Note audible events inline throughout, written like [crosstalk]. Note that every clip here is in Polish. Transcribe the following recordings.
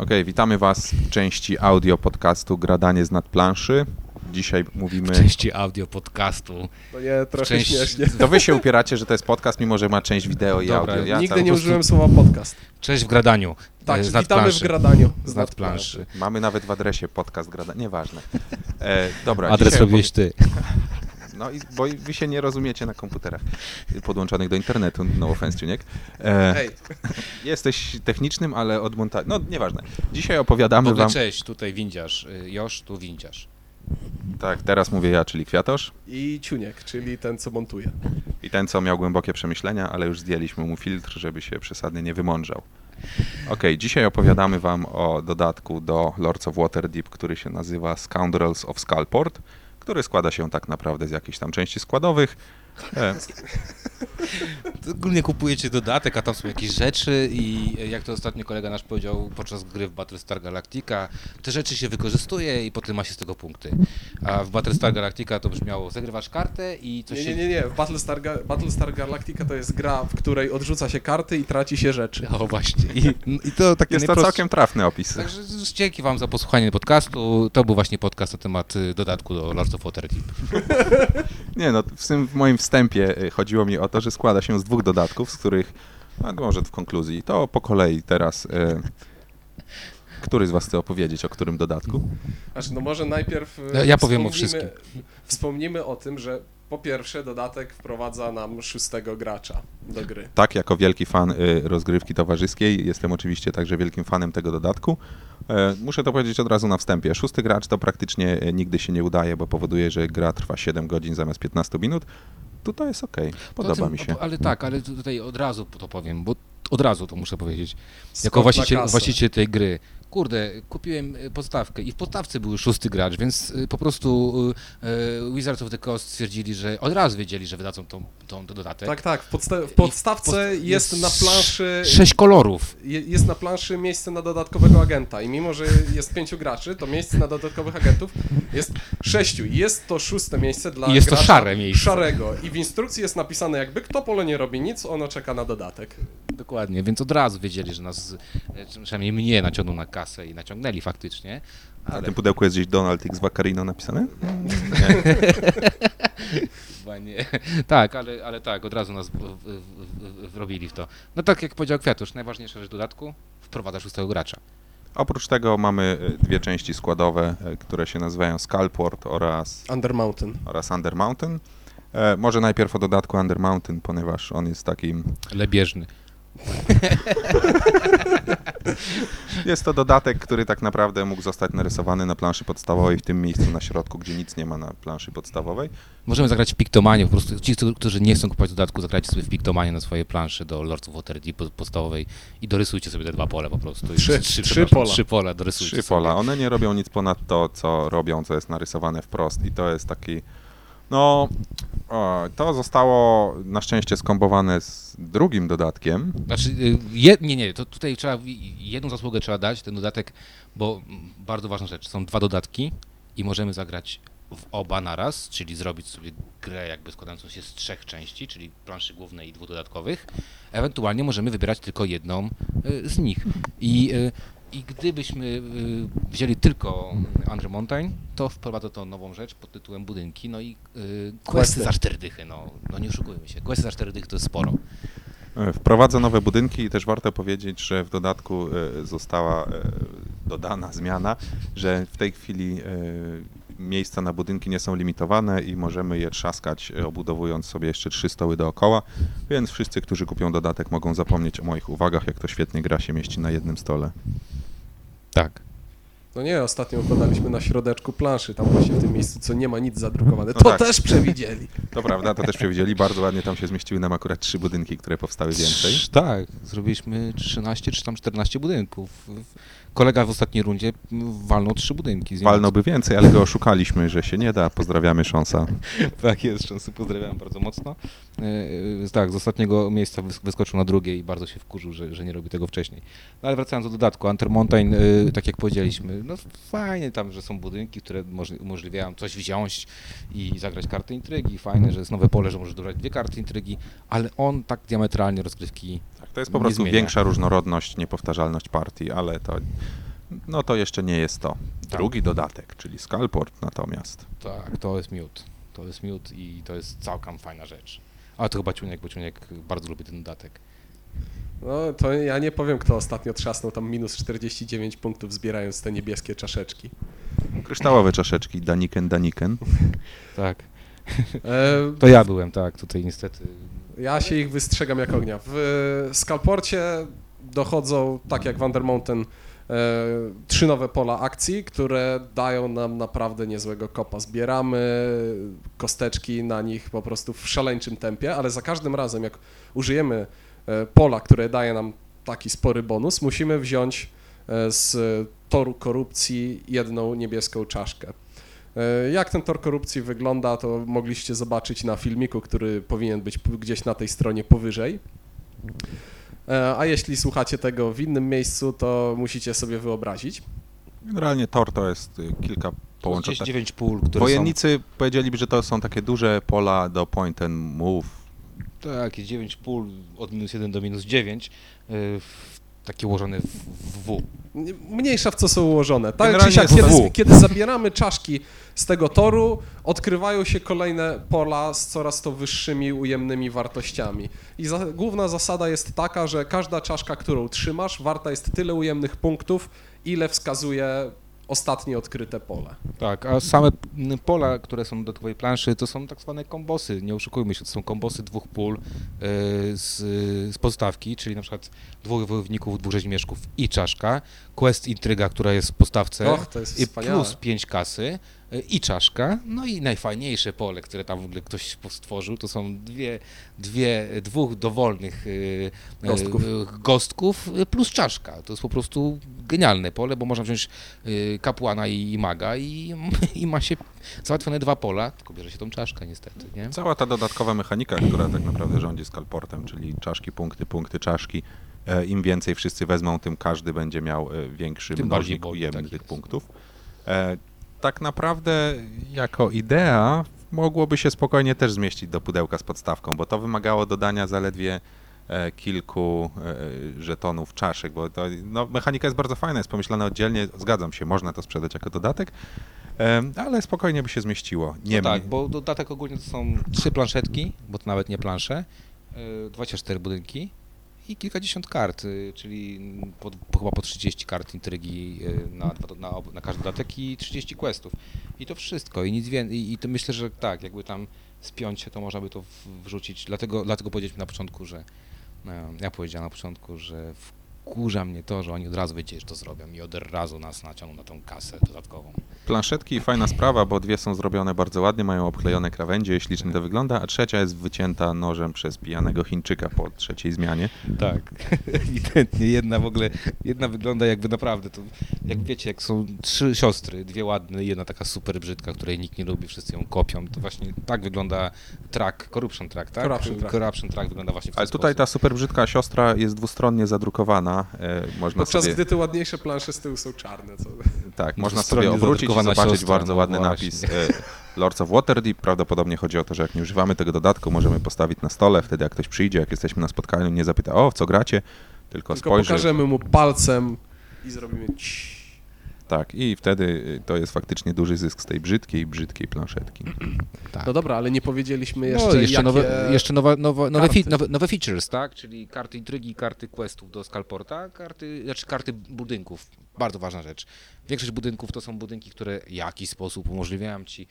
Okej, witamy Was w części audio podcastu Gradanie z nadplanszy. Dzisiaj mówimy... W części audio podcastu. No nie, trochę części- śmiesznie. To Wy się upieracie, że to jest podcast, mimo że ma część wideo i Dobra, audio. Ja Nigdy nie użyłem słowa podcast. Cześć w gradaniu. Tak, e, z witamy w gradaniu Z nadplanszy. Mamy nawet w adresie podcast Gradanie, nieważne. E, dobra, Adres robiłeś ty. [laughs] No i bo Wy się nie rozumiecie na komputerach podłączonych do internetu, no offense, Czuniek. E, Hej, [laughs] Jesteś technicznym, ale od montażu... No, nieważne. Dzisiaj opowiadamy Wam... cześć, tutaj windziarz. y, Josz, tu windziarz. Tak, teraz mówię ja, czyli Kwiatosz. i Ciuniek, czyli ten, co montuje. I ten, co miał głębokie przemyślenia, ale już zdjęliśmy mu filtr, żeby się przesadnie nie wymądrzał. Okej, dzisiaj opowiadamy wam o dodatku do Lords of Waterdeep, który się nazywa Scoundrels of Skullport, który składa się tak naprawdę z jakichś tam części składowych. E, [laughs] Ogólnie kupujecie dodatek, a tam są jakieś rzeczy i jak to ostatnio kolega nasz powiedział podczas gry w Battlestar Galactica, te rzeczy się wykorzystuje i potem ma się z tego punkty. A w Battlestar Galactica to brzmiało, zagrywasz kartę i coś Nie, się... nie, nie, nie. Battlestar, Ga- Battlestar Galactica to jest gra, w której odrzuca się karty i traci się rzeczy. O właśnie. I, I to takie jest to najprostsze- całkiem trafny opis. Także dzięki wam za posłuchanie podcastu. To był właśnie podcast na temat y, dodatku do Lords of Waterdeep. [laughs] Nie no, w, tym, w moim wstępie e, chodziło mi o to, że składa się z dwóch dodatków, z których, a może w konkluzji, to po kolei teraz... E, który z was chce opowiedzieć o którym dodatku? Znaczy, no może najpierw Ja- ja powiem o wspomnimy- Wspomnimy o tym, że po pierwsze dodatek wprowadza nam szóstego gracza do gry. Tak, jako wielki fan y, rozgrywki towarzyskiej, jestem oczywiście także wielkim fanem tego dodatku. E, Muszę to powiedzieć od razu na wstępie. Szósty gracz to praktycznie e, nigdy się nie udaje, bo powoduje, że gra trwa 7 godzin zamiast 15 minut. Tutaj jest ok, podoba tym- mi się. Ale tak, ale tu- tutaj od razu to powiem, bo od razu to muszę powiedzieć. Jako właściciel, właściciel tej gry. Kurde, kupiłem y, podstawkę i w podstawce był szósty gracz, więc y, po prostu y, Wizards of the Coast stwierdzili, że od razu wiedzieli, że wydadzą tą, tą, dodatek. Tak, tak. W, podsta- w podstawce podst- jest, jest na planszy Sześć kolorów. je- jest na planszy miejsce na dodatkowego agenta i mimo, że jest pięciu graczy, to miejsce na dodatkowych agentów jest sześciu jest to szóste miejsce dla I jest to szare miejsce. szarego i w instrukcji jest napisane jakby kto pole nie robi nic, ono czeka na dodatek. Dokładnie, więc od razu wiedzieli, że nas, e, przynajmniej mnie naciągną na kasę i naciągnęli faktycznie. Na Ale tym pudełku jest gdzieś Donald X Vaccarino napisane? [laughs] chyba nie. Tak, ale, ale tak, od razu nas w, w, w, wrobili w to. No tak jak powiedział Kwiatusz, najważniejsza rzecz dodatku, wprowadzasz szóstego gracza. Oprócz tego mamy e, dwie części składowe, e, które się nazywają Skullport oraz, Under Mountain. oraz Under Mountain. E, Może najpierw o dodatku Under Mountain, ponieważ on jest takim Lebieżny. [laughs] Jest to dodatek, który tak naprawdę mógł zostać narysowany na planszy podstawowej, w tym miejscu na środku, gdzie nic nie ma na planszy podstawowej. Możemy zagrać w Piktomanie, po prostu ci, którzy nie chcą kupować dodatku, zagrajcie sobie w Piktomanie na swojej planszy do Lords of Waterdeep pod- podstawowej i dorysujcie sobie te dwa pole po prostu. Trzy- trzy, trzy pola. Trzy pola, dorysujcie Trzy sobie. pola. One nie robią nic ponad to, co robią, co jest narysowane wprost i to jest taki... No, o, to zostało na szczęście skombowane z drugim dodatkiem. Znaczy, y, je, nie, nie, to tutaj trzeba, jedną zasługę trzeba dać, ten dodatek, bo bardzo ważna rzecz, są dwa dodatki i możemy zagrać w oba naraz, czyli zrobić sobie grę jakby składającą się z trzech części, czyli planszy głównej i dwóch dodatkowych. Ewentualnie możemy wybierać tylko jedną y, z nich. I, y, i gdybyśmy y, wzięli tylko Under Mountain, to wprowadza to nową rzecz pod tytułem budynki, no i y, questy za cztery dychy, no, no nie oszukujmy się, questy za cztery dychy to jest sporo. E, Wprowadza nowe budynki i też warto powiedzieć, że w dodatku e, została e, dodana zmiana, że w tej chwili miejsca na budynki nie są limitowane i możemy je trzaskać, obudowując sobie jeszcze trzy stoły dookoła, więc wszyscy, którzy kupią dodatek mogą zapomnieć o moich uwagach, jak to świetnie gra się mieści na jednym stole. Tak. No nie, ostatnio układaliśmy na środeczku planszy, tam właśnie w tym miejscu, co nie ma nic zadrukowane. No to tak. też przewidzieli. [laughs] To prawda, to też przewidzieli, bardzo ładnie tam się zmieściły nam akurat trzy budynki, które powstały więcej. Trz- Tak, zrobiliśmy 13 czy tam 14 budynków. Kolega w ostatniej rundzie walnął trzy budynki. Walno by więcej, ale go oszukaliśmy, że się nie da. Pozdrawiamy Szansa. [laughs] Tak jest, Często pozdrawiam bardzo mocno. E, e, tak, z ostatniego miejsca wys- wyskoczył na drugie i bardzo się wkurzył, że, że nie robi tego wcześniej. No ale wracając do dodatku, Untermountain, e, tak jak powiedzieliśmy, no fajnie tam, że są budynki, które moż- umożliwiają coś wziąć i zagrać kartę intrygi. Fajne, że jest nowe pole, że możesz dobrać dwie karty intrygi, ale on tak diametralnie rozgrywki Tak, to jest po prostu zmienia. większa różnorodność, niepowtarzalność partii, ale to No to jeszcze nie jest to. Drugi dodatek, czyli Skullport natomiast. Tak, to jest miód. To jest miód i to jest całkiem fajna rzecz. Ale to chyba Ciuniek, bo Ciuniek bardzo lubi ten dodatek. No to ja nie powiem, kto ostatnio trzasnął tam minus 49 punktów zbierając te niebieskie czaszeczki. Kryształowe czaszeczki, Daniken, Daniken. [laughs] Tak. E, To ja byłem, tak, tutaj niestety. Ja się ich wystrzegam jak ognia. W Skalporcie dochodzą, tak jak Wonder Mountain, e, trzy nowe pola akcji, które dają nam naprawdę niezłego kopa. Zbieramy kosteczki na nich po prostu w szaleńczym tempie, ale za każdym razem, jak użyjemy e, pola, które daje nam taki spory bonus, musimy wziąć e, z toru korupcji jedną niebieską czaszkę. E, Jak ten tor korupcji wygląda, to mogliście zobaczyć na filmiku, który powinien być gdzieś na tej stronie powyżej. E, A jeśli słuchacie tego w innym miejscu, to musicie sobie wyobrazić. Generalnie Tor to jest y, kilka połączonych. Gdzieś 9 pól, które Wojennicy powiedzieliby, że to są takie duże pola do point and move. są... Tak, jest 9 pól od minus 1 do minus 9. y, w- Takie ułożone w, w W. Nie- Mniejsza w co są ułożone. Tak Generalnie kiedy, kiedy zabieramy czaszki z tego toru, odkrywają się kolejne pola z coraz to wyższymi ujemnymi wartościami. I za, główna zasada jest taka, że każda czaszka, którą trzymasz, warta jest tyle ujemnych punktów, ile wskazuje ostatnie odkryte pole. Tak, a same pola, które są na dodatkowej planszy, to są tak zwane kombosy. Nie oszukujmy się, to są kombosy dwóch pól y, z, z podstawki, czyli na przykład dwóch wojowników, dwóch rzeźmieszków i czaszka. Quest intryga, która jest w podstawce. Och, to jest I wspaniałe. plus 5 kasy i czaszka. No i najfajniejsze pole, które tam w ogóle ktoś stworzył, to są dwie, dwie dwóch dowolnych y, y, Gostków. gostków y, plus czaszka. To jest po prostu genialne pole, bo można wziąć kapłana i maga i, [laughs] i ma się załatwione dwa pola, tylko bierze się tą czaszkę niestety, nie? Cała ta dodatkowa mechanika, która tak naprawdę rządzi Skullportem, czyli czaszki, punkty, punkty, czaszki. E, Im więcej wszyscy wezmą, tym każdy będzie miał e, większy Tym bardziej mnożnik boli, ujemny tak punktów. E, Tak naprawdę jako idea mogłoby się spokojnie też zmieścić do pudełka z podstawką, bo to wymagało dodania zaledwie e, kilku e, żetonów czaszek, bo to, no, mechanika jest bardzo fajna, jest pomyślana oddzielnie, zgadzam się, można to sprzedać jako dodatek, e, ale spokojnie by się zmieściło. No Nie tak, bo dodatek ogólnie to są trzy planszetki, bo to nawet nie plansze, y, 24 budynki i kilkadziesiąt kart, y, czyli po, po, chyba po 30 kart intrygi y, na, na, ob- na każdy dodatek i 30 questów. I to wszystko i nic więcej. I, I to myślę, że tak, jakby tam spiąć się, to można by to w- wrzucić. Dlatego, dlatego powiedzieliśmy na początku, że e, ja powiedziałem na początku, że wkurza mnie to, że oni od razu wiedzieli, że to zrobią i od razu nas naciągną na tą kasę dodatkową. Planszetki fajna sprawa, bo dwie są zrobione bardzo ładnie, mają obklejone krawędzie, ślicznie to wygląda, a trzecia jest wycięta nożem przez pijanego Chińczyka po trzeciej zmianie. Tak, [laughs] ewidentnie. Jedna w ogóle, jedna wygląda jakby naprawdę, to jak wiecie, jak są trzy siostry, dwie ładne i jedna taka super brzydka, której nikt nie lubi, wszyscy ją kopią, to właśnie tak wygląda track, Corruption Track, tak? Corruption Track. Corruption Track wygląda właśnie w ten Ale tutaj ta sposób. super brzydka siostra jest dwustronnie zadrukowana. E, można Podczas sobie, gdy te ładniejsze plansze z tyłu są czarne. Co... tak, można dwustronnie sobie obrócić i zobaczyć siostra, bardzo no ładny właśnie. napis e, Lords of Waterdeep. Prawdopodobnie chodzi o to, że jak nie używamy tego dodatku, możemy postawić na stole, wtedy jak ktoś przyjdzie, jak jesteśmy na spotkaniu, nie zapyta, o, w co gracie, tylko, Tylko spojrzy. pokażemy mu palcem i zrobimy ci. Tak, i wtedy y, to jest faktycznie duży zysk z tej brzydkiej, brzydkiej planszetki. [clears throat] Tak. No dobra, ale nie powiedzieliśmy jeszcze, no, jeszcze, jakie... nowe, jeszcze nowe, nowe, nowe, fi, nowe, nowe features, tak? Czyli karty intrygi, karty questów do Scalporta, karty, znaczy karty budynków. Bardzo ważna rzecz. Większość budynków to są budynki, które w jakiś sposób umożliwiają ci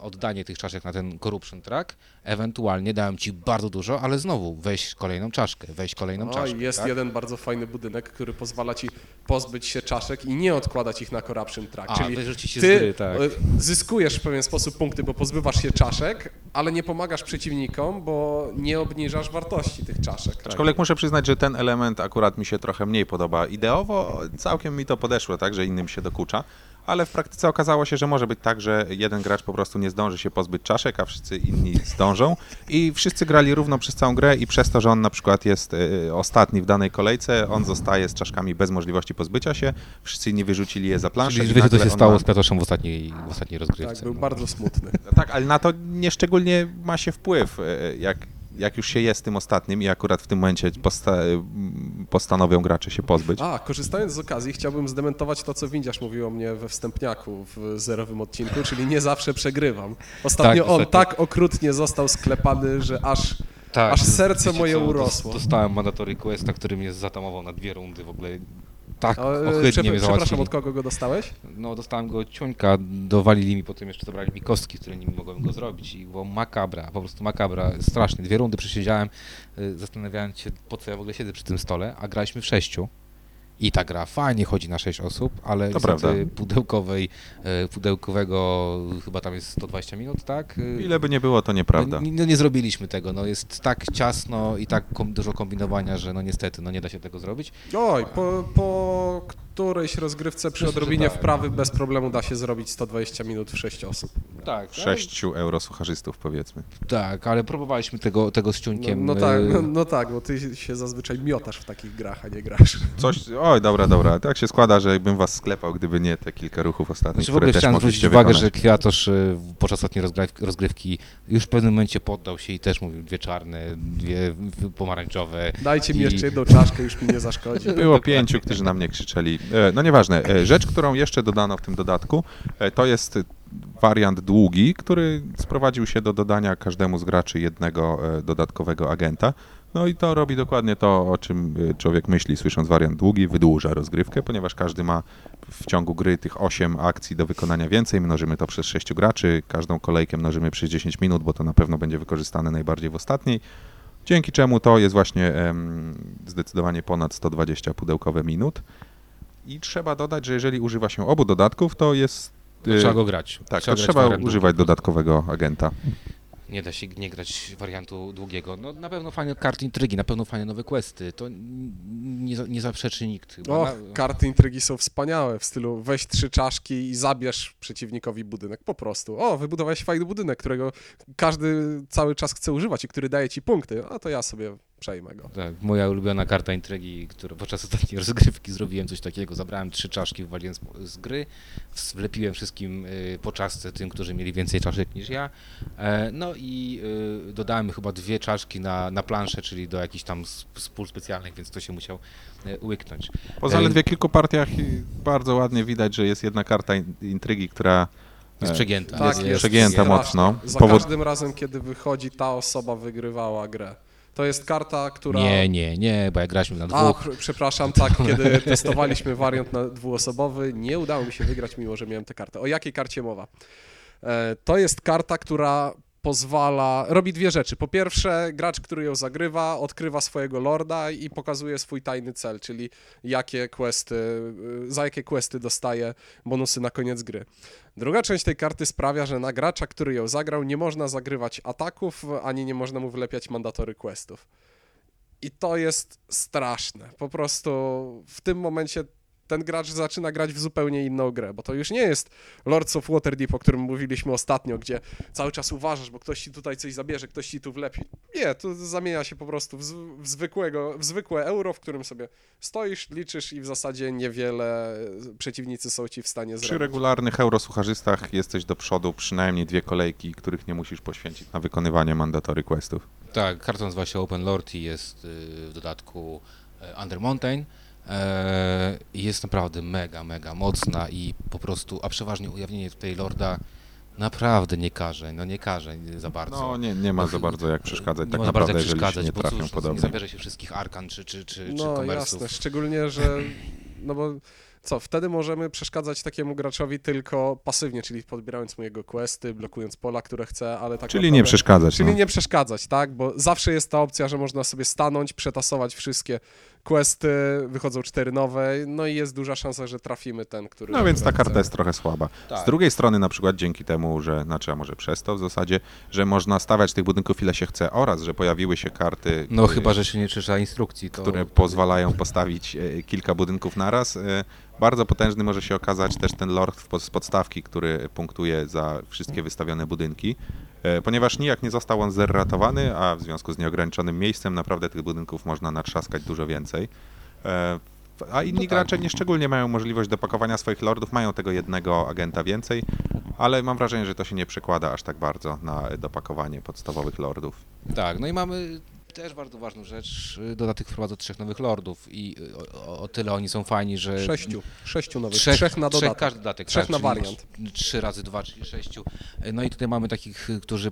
oddanie tych czaszek na ten corruption track. Ewentualnie dałem ci bardzo dużo, ale znowu weź kolejną czaszkę, weź kolejną O, czaszkę. i jest tak? jeden bardzo fajny budynek, który pozwala ci pozbyć się czaszek i nie odkładać ich na Corruption Track. A, Czyli ty z gry, tak. e, zyskujesz w pewien sposób punkty, bo pozbywasz się czaszek, ale nie pomagasz przeciwnikom, bo nie obniżasz wartości tych czaszek. Aczkolwiek muszę przyznać, że ten element akurat mi się trochę mniej podoba. Ideowo całkiem mi to podeszło, tak, że innym się dokucza, ale w praktyce okazało się, że może być tak, że jeden gracz po prostu nie zdąży się pozbyć czaszek, a wszyscy inni zdążą i wszyscy grali równo przez całą grę i przez to, że on na przykład jest y, ostatni w danej kolejce, on zostaje z czaszkami bez możliwości pozbycia się, wszyscy inni wyrzucili je za planszę. Czyli i wiecie, co się stało ma- z Piatoszem w ostatniej, w ostatniej rozgrywce. Tak, był no. bardzo smutny. Tak, ale na to nieszczególnie ma się wpływ, y, jak jak już się jest tym ostatnim i akurat w tym momencie posta- postanowią gracze się pozbyć. A, korzystając z okazji, chciałbym zdementować to, co Windziarz mówił o mnie we wstępniaku w zerowym odcinku, czyli nie zawsze przegrywam. Ostatnio Tak, on tak okrutnie został sklepany, że aż Tak, Aż serce moje urosło. Dostałem mandatory questa, który mnie zatamował na dwie rundy w ogóle. Tak A, e, ohydnie mnie Przepraszam, od kogo go dostałeś? No dostałem go od ciuńka, dowalili mi potem jeszcze zabrali mi kostki, które nimi mogłem go zrobić i było makabra, po prostu makabra, strasznie. Dwie rundy przesiedziałem, y, zastanawiając się po co ja w ogóle siedzę przy tym stole, a graliśmy w sześciu. I ta gra fajnie chodzi na sześć osób, ale To prawda. pudełkowej, y, pudełkowego chyba tam jest 120 minut, tak? Y, Ile by nie było, to nieprawda. No, no nie zrobiliśmy tego, no jest tak ciasno i tak kom, dużo kombinowania, że no niestety, no nie da się tego zrobić. Oj, po, po którejś rozgrywce przy Myślę, że odrobinie tak. wprawy bez problemu da się zrobić 120 minut w 6 osób. Tak, Sześciu eurosucharzystów powiedzmy. Tak, ale próbowaliśmy tego, tego z No, ciuńkiem. no, tak, y, no, no tak, bo ty się zazwyczaj miotasz w takich grach, a nie grasz. Coś, oj, dobra, dobra. Tak się składa, że bym was sklepał, gdyby nie te kilka ruchów ostatnich, Znaczy w które ogóle też chciałem mogliście zwrócić uwagę, wykonać. że Kwiatosz y, podczas ostatniej rozgrywki, rozgrywki już w pewnym momencie poddał się i też mówił dwie czarne, dwie w- pomarańczowe. Dajcie mi I- jeszcze jedną czaszkę, już mi nie zaszkodzi. Było pięciu, którzy na mnie krzyczeli. E, No nieważne. E, Rzecz, którą jeszcze dodano w tym dodatku, e, to jest wariant długi, który sprowadził się do dodania każdemu z graczy jednego dodatkowego agenta. No i to robi dokładnie to, o czym człowiek myśli, słysząc wariant długi, wydłuża rozgrywkę, ponieważ każdy ma w ciągu gry tych 8 akcji do wykonania więcej. Mnożymy to przez 6 graczy, każdą kolejkę mnożymy przez 10 minut, bo to na pewno będzie wykorzystane najbardziej w ostatniej. Dzięki czemu to jest właśnie em, zdecydowanie ponad 120 pudełkowe minut. I trzeba dodać, że jeżeli używa się obu dodatków, to jest. To y, trzeba go grać. tak, to grać trzeba wariant używać dodatkowego agenta. Nie da się nie grać wariantu długiego. No na pewno fajne karty intrygi, na pewno fajne nowe questy. To nie, za- nie zaprzeczy nikt. Och, Na- karty intrygi są wspaniałe w stylu weź trzy czaszki i zabierz przeciwnikowi budynek, po prostu. O, wybudowałeś fajny budynek, którego każdy cały czas chce używać i który daje ci punkty, a to ja sobie przejmę go. Tak, moja ulubiona karta intrygi, która podczas ostatniej [laughs] rozgrywki zrobiłem coś takiego. Zabrałem trzy czaszki, wywaliłem z, z gry, wlepiłem wszystkim y, po czaszce tym, którzy mieli więcej czaszek niż ja. E, no i y, dodałem chyba dwie czaszki na, na planszę, czyli do jakichś tam s- z pól specjalnych, więc to się musiał y, łyknąć. Po zaledwie kilku partiach i bardzo ładnie widać, że jest jedna karta in- intrygi, która Jest e, przegięta. Tak, jest jest przegięta strasznie. mocno. Za Powod- każdym razem, kiedy wychodzi, ta osoba wygrywała grę. To jest karta, która... Nie, nie, nie, bo jak graliśmy na A, dwóch, pr- przepraszam, tak, kiedy [laughs] testowaliśmy wariant na dwuosobowy, nie udało mi się wygrać, mimo że miałem tę kartę. O jakiej karcie mowa? E, To jest karta, która pozwala, robi dwie rzeczy. Po pierwsze, gracz, który ją zagrywa, odkrywa swojego lorda i pokazuje swój tajny cel, czyli jakie questy, y, za jakie questy dostaje bonusy na koniec gry. Druga część tej karty sprawia, że na gracza, który ją zagrał, nie można zagrywać ataków, ani nie można mu wylepiać mandatory questów. I to jest straszne. Po prostu w tym momencie ten gracz zaczyna grać w zupełnie inną grę, bo to już nie jest Lords of Waterdeep, o którym mówiliśmy ostatnio, gdzie cały czas uważasz, bo ktoś ci tutaj coś zabierze, ktoś ci tu wlepi. Nie, tu zamienia się po prostu w, z- w, zwykłego, w zwykłe euro, w którym sobie stoisz, liczysz i w zasadzie niewiele przeciwnicy są ci w stanie Przy zrobić. regularnych eurosucharzystach jesteś do przodu przynajmniej dwie kolejki, których nie musisz poświęcić na wykonywanie mandatory questów. Tak, karta nazywa się Open Lord i jest y, w dodatku e, Under Mountain. E, Jest naprawdę mega, mega mocna i po prostu, a przeważnie ujawnienie tutaj Lorda naprawdę nie każe, no nie każe za bardzo. No nie, nie ma za bardzo jak przeszkadzać nie tak bardzo naprawdę, jak jeżeli się przeszkadzać, nie bo trafią cóż, no, nie podobnie. zabierze się wszystkich arkan czy, czy, czy, czy No komersów. jasne, szczególnie, że no bo co, wtedy możemy przeszkadzać takiemu graczowi tylko pasywnie, czyli podbierając mu jego questy, blokując pola, które chce, ale tak Czyli naprawdę... nie przeszkadzać. Czyli no. nie przeszkadzać, tak? Bo zawsze jest ta opcja, że można sobie stanąć, przetasować wszystkie questy, wychodzą cztery nowe, no i jest duża szansa, że trafimy ten, który... No więc ta karta chce. jest trochę słaba. Tak. Z drugiej strony na przykład dzięki temu, że, znaczy a może przez to w zasadzie, że można stawiać tych budynków ile się chce oraz, że pojawiły się karty, No y, chyba, że się nie przeczyta instrukcji, to... które pozwalają postawić e, kilka budynków naraz. Bardzo potężny może się okazać też ten lord z podstawki, który punktuje za wszystkie wystawione budynki, e, ponieważ nijak nie został on zerratowany, a w związku z nieograniczonym miejscem naprawdę tych budynków można natrzaskać dużo więcej. E, A inni tak. gracze nieszczególnie mają możliwość dopakowania swoich lordów, mają tego jednego agenta więcej, ale mam wrażenie, że to się nie przekłada aż tak bardzo na dopakowanie podstawowych lordów. Tak, no i mamy też bardzo ważną rzecz. y, Dodatek wprowadza trzech nowych lordów i y, o, o tyle oni są fajni, że... Sześciu, sześciu nowych, Trzech, trzech, na Trzech dodatek. każdy dodatek. Trzech tak, na wariant. trz- Trzy razy dwa, czyli sześciu. No i tutaj mamy takich, y, którzy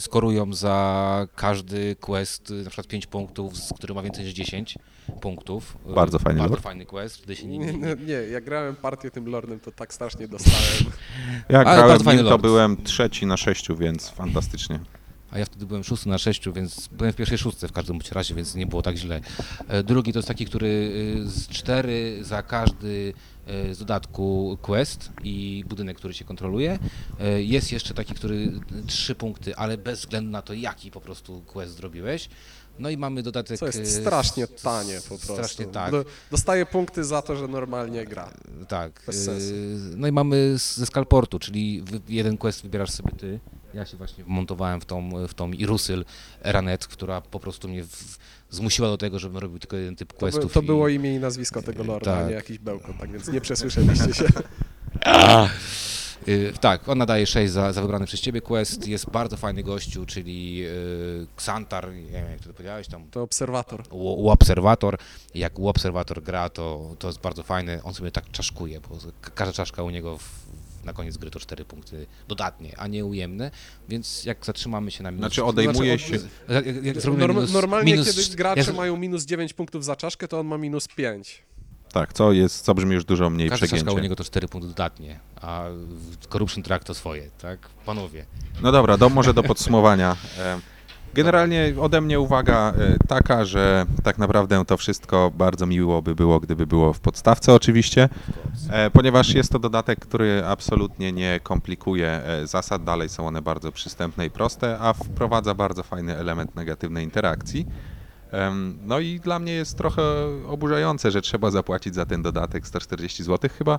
skorują za każdy quest na przykład 5 punktów, z- który ma więcej niż 10 punktów. Bardzo fajny Bardzo lord. fajny quest. Się nie, Nie, nie, nie, jak grałem partię tym lordem, to tak strasznie dostałem. [laughs] Ja grałem nim, to byłem trzeci na sześciu, więc fantastycznie. A ja wtedy byłem szósty na sześciu, więc byłem w pierwszej szóstce w każdym bądź razie, więc nie było tak źle. E, Drugi to jest taki, który y, z cztery za każdy y, z dodatku quest i budynek, który się kontroluje. E, Jest jeszcze taki, który trzy punkty, ale bez względu na to, jaki po prostu quest zrobiłeś. No i mamy dodatek... Co jest strasznie tanie po prostu. Strasznie tak. Do, dostaję punkty za to, że normalnie gra. Tak. Bez sensu. No i mamy ze Skalportu, czyli jeden quest wybierasz sobie ty. Ja się właśnie wmontowałem w tą, w tą Irusyl Eranet, która po prostu mnie w, zmusiła do tego, żebym robił tylko jeden typ To, by, questów. to i- było imię i nazwisko tego lorda, a Tak. nie jakiś bełko, tak więc nie przesłyszeliście się. Y, tak, ona daje 6 za, za wybrany przez ciebie quest. Jest bardzo fajny gościu, czyli y, Xantar, nie wiem jak to powiedziałeś tam, To obserwator. u, u obserwator. Jak u obserwator gra, to, to jest bardzo fajne. On sobie tak czaszkuje, bo ka- każda czaszka u niego w, na koniec gry to 4 punkty dodatnie, a nie ujemne, więc jak zatrzymamy się na minus... Znaczy odejmuje Znaczy, się... jak, jak, Norm, minus, normalnie, minus, kiedy gracze ja- mają minus 9 punktów za czaszkę, to on ma minus 5. Tak, co jest, co brzmi już dużo mniej Każda czaszka u przegięcie. niego to 4 punkty dodatnie, a w Corruption Track to swoje, tak? Panowie. No dobra, do, może do podsumowania. Generalnie ode mnie uwaga e, taka, że tak naprawdę to wszystko bardzo miło by było, gdyby było w podstawce oczywiście, e, ponieważ jest to dodatek, który absolutnie nie komplikuje e, zasad, dalej są one bardzo przystępne i proste, a wprowadza bardzo fajny element negatywnej interakcji. No i dla mnie jest trochę oburzające, że trzeba zapłacić za ten dodatek 140 zł chyba.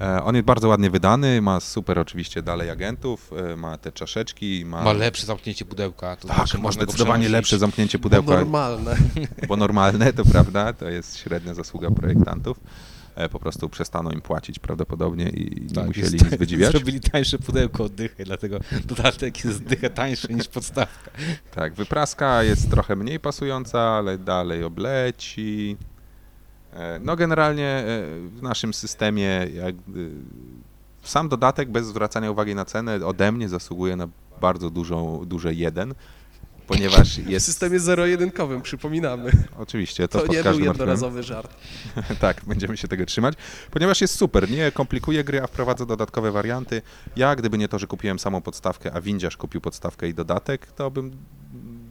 E, On jest bardzo ładnie wydany, ma super oczywiście dalej agentów, e, ma te czaszeczki, ma... Ma lepsze zamknięcie pudełka, to tak, znaczy ma można go zdecydowanie lepsze zamknięcie Bo pudełka, normalne. [laughs] bo normalne, to prawda, to jest średnia zasługa projektantów. E, Po prostu przestano im płacić prawdopodobnie i nie Tak, musieli nic wydziwiać. Zrobili tańsze pudełko od dychy, dlatego dodatek jest dychę tańszy niż podstawka. Tak, wypraska jest trochę mniej pasująca, ale dalej obleci. E, No generalnie e, w naszym systemie jak, sam dodatek bez zwracania uwagi na cenę ode mnie zasługuje na bardzo dużą, duże jeden, ponieważ W jest... systemie zero-jedynkowym, przypominamy. Oczywiście, to, To nie był jednorazowy żart. [laughs] tak, będziemy się tego trzymać, ponieważ jest super, nie komplikuje gry, a wprowadza dodatkowe warianty. Ja, gdyby nie to, że kupiłem samą podstawkę, a windziarz kupił podstawkę i dodatek, to bym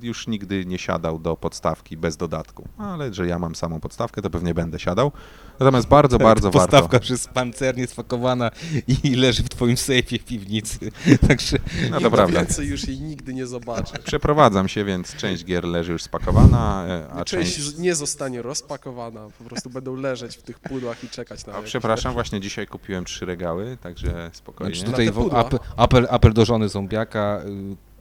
już nigdy nie siadał do podstawki bez dodatku. Ale że ja mam samą podstawkę, to pewnie będę siadał. Natomiast bardzo, [laughs] bardzo Podstawka warto. już jest pancernie spakowana i leży w twoim sejfie w piwnicy. [laughs] Także No to prawda. więcej już jej nigdy nie zobaczę. Przeprowadzam się, więc część gier leży już spakowana, e, a Część część... nie zostanie rozpakowana, po prostu będą leżeć w tych pudłach i czekać na A jakieś przepraszam, właśnie dzisiaj kupiłem trzy regały, także spokojnie. Znaczy tutaj apel, apel, apel do żony zombiaka.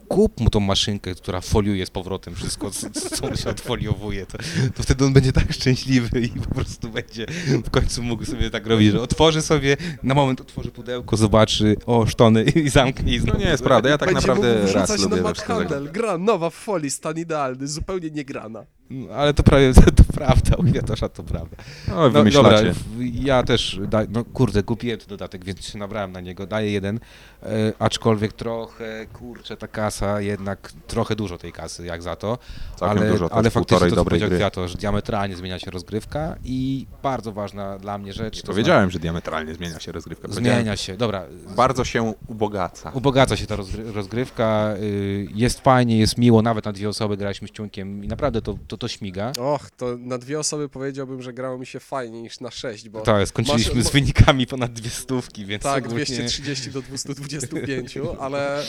Kup mu tą maszynkę, która foliuje z powrotem wszystko, co, się odfoliowuje. To, to wtedy on będzie tak szczęśliwy i po prostu będzie w końcu mógł sobie tak robić, że otworzy sobie, na moment otworzy pudełko, zobaczy, o, sztony i zamknie i No znowu. nie jest prawda, ja tak Będzie naprawdę raz lubię na. Handel. Gra nowa w folii, stan idealny, zupełnie nie grana. No, Ale to prawie, [laughs] to, prawda, u Kwiatosza to prawda. No, No, wymyślacie. dobra, ja też, da, no kurde, kupiłem ten dodatek, więc się nabrałem na niego, daję jeden, e, aczkolwiek trochę, kurczę, ta kasa, jednak trochę dużo tej kasy, jak za to, Całkiem ale, dużo, to ale faktycznie to, co powiedział gry. Kwiatosz, diametralnie zmienia się rozgrywka i bardzo ważna dla mnie rzecz, to Powiedziałem, że diametralnie zmienia się rozgrywka. zmienia się, dobra, Bardzo się ubogaca. ubogaca się ta rozgry- rozgrywka, y, jest fajnie, jest miło, nawet na dwie osoby graliśmy z ciunkiem i naprawdę to, to, to śmiga. Och, to na dwie osoby powiedziałbym, że grało mi się fajniej niż na sześć, bo Tak, skończyliśmy masz- z wynikami ponad dwie stówki, więc tak, ogólnie- 230 do 225, [laughs] ale e,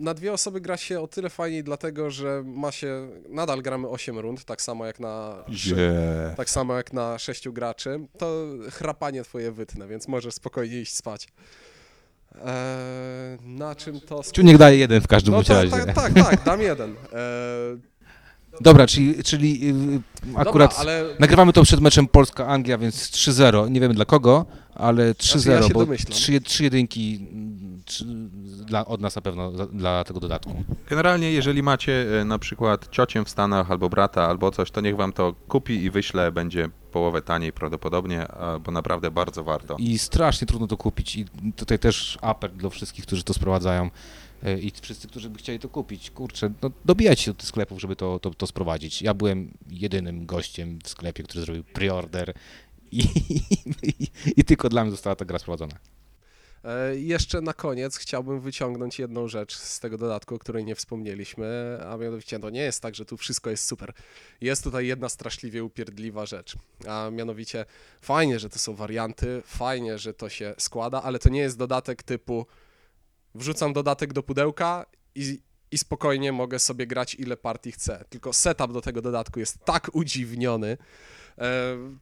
na dwie osoby gra się o tyle fajniej, dlatego że ma się, nadal gramy 8 rund, tak samo jak na Zie. tak samo jak na sześciu graczy, to chrapanie twoje wytnę, więc możesz spokojnie iść spać. E, na czym to... Ciuniek daje jeden w każdym No tak, razie. tak, tak, tak, dam jeden. E, Dobra, czyli, czyli yy, akurat Dobra, ale nagrywamy to przed meczem Polska-Anglia, więc 3-0. Nie wiemy dla kogo, ale 3-0, Znaczy, ja bo trzy, trzy jedynki mm, trzy, dla, od nas na pewno za, dla tego dodatku. Generalnie, jeżeli macie e, na przykład ciocię w Stanach albo brata albo coś, to niech wam to kupi i wyśle, będzie połowę taniej prawdopodobnie, bo naprawdę bardzo warto. I strasznie trudno to kupić. I tutaj też apel do wszystkich, którzy to sprowadzają i wszyscy, którzy by chcieli to kupić. Kurczę, no dobijajcie się do tych sklepów, żeby to, to, to sprowadzić. Ja byłem jedynym gościem w sklepie, który zrobił preorder i, i, i tylko dla mnie została ta gra sprowadzona. E, Jeszcze na koniec chciałbym wyciągnąć jedną rzecz z tego dodatku, o której nie wspomnieliśmy, a mianowicie to nie jest tak, że tu wszystko jest super. Jest tutaj jedna straszliwie upierdliwa rzecz, a mianowicie fajnie, że to są warianty, fajnie, że to się składa, ale to nie jest dodatek typu wrzucam dodatek do pudełka i, i spokojnie mogę sobie grać ile partii chcę. Tylko setup do tego dodatku jest tak udziwniony,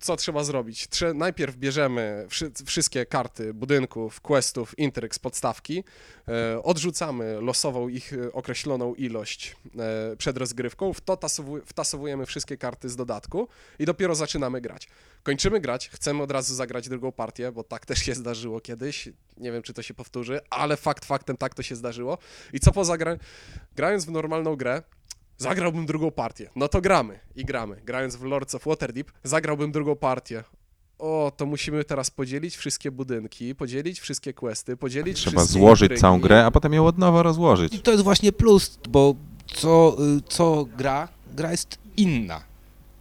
Co trzeba zrobić? Trze- najpierw bierzemy wszy- wszystkie karty budynków, questów, intryg z podstawki, e, odrzucamy losową ich e, określoną ilość e, przed rozgrywką, wtotasowu- wtasowujemy wszystkie karty z dodatku i dopiero zaczynamy grać. Kończymy grać, chcemy od razu zagrać drugą partię, bo tak też się zdarzyło kiedyś. Nie wiem, czy to się powtórzy, ale fakt faktem tak to się zdarzyło. I co poza gra- grając w normalną grę, Zagrałbym drugą partię. No to gramy i gramy. Grając w Lords of Waterdeep, zagrałbym drugą partię. O, to musimy teraz podzielić wszystkie budynki, podzielić wszystkie questy, podzielić Trzeba wszystkie złożyć intrygi. całą grę, a potem ją od nowa rozłożyć. I to jest właśnie plus, bo co, co gra, gra jest inna.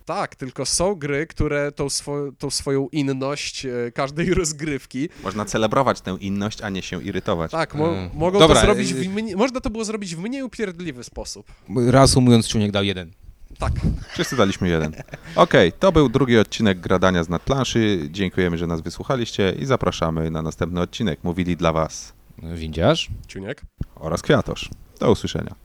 Tak, tylko są gry, które tą, swo- tą swoją inność e, każdej [laughs] rozgrywki, Można celebrować tę inność, a nie się irytować. tak, mo- Mm. mogą Dobra, to zrobić, w mniej, można to było zrobić w mniej upierdliwy sposób. Reasumując, Ciuniek dał jeden. Tak. Wszyscy daliśmy jeden. Okej, to był drugi odcinek Gradania z nadplanszy. Dziękujemy, że nas wysłuchaliście i zapraszamy na następny odcinek. Mówili dla was Windziarz. Ciuniek? oraz Kwiatosz. Do usłyszenia.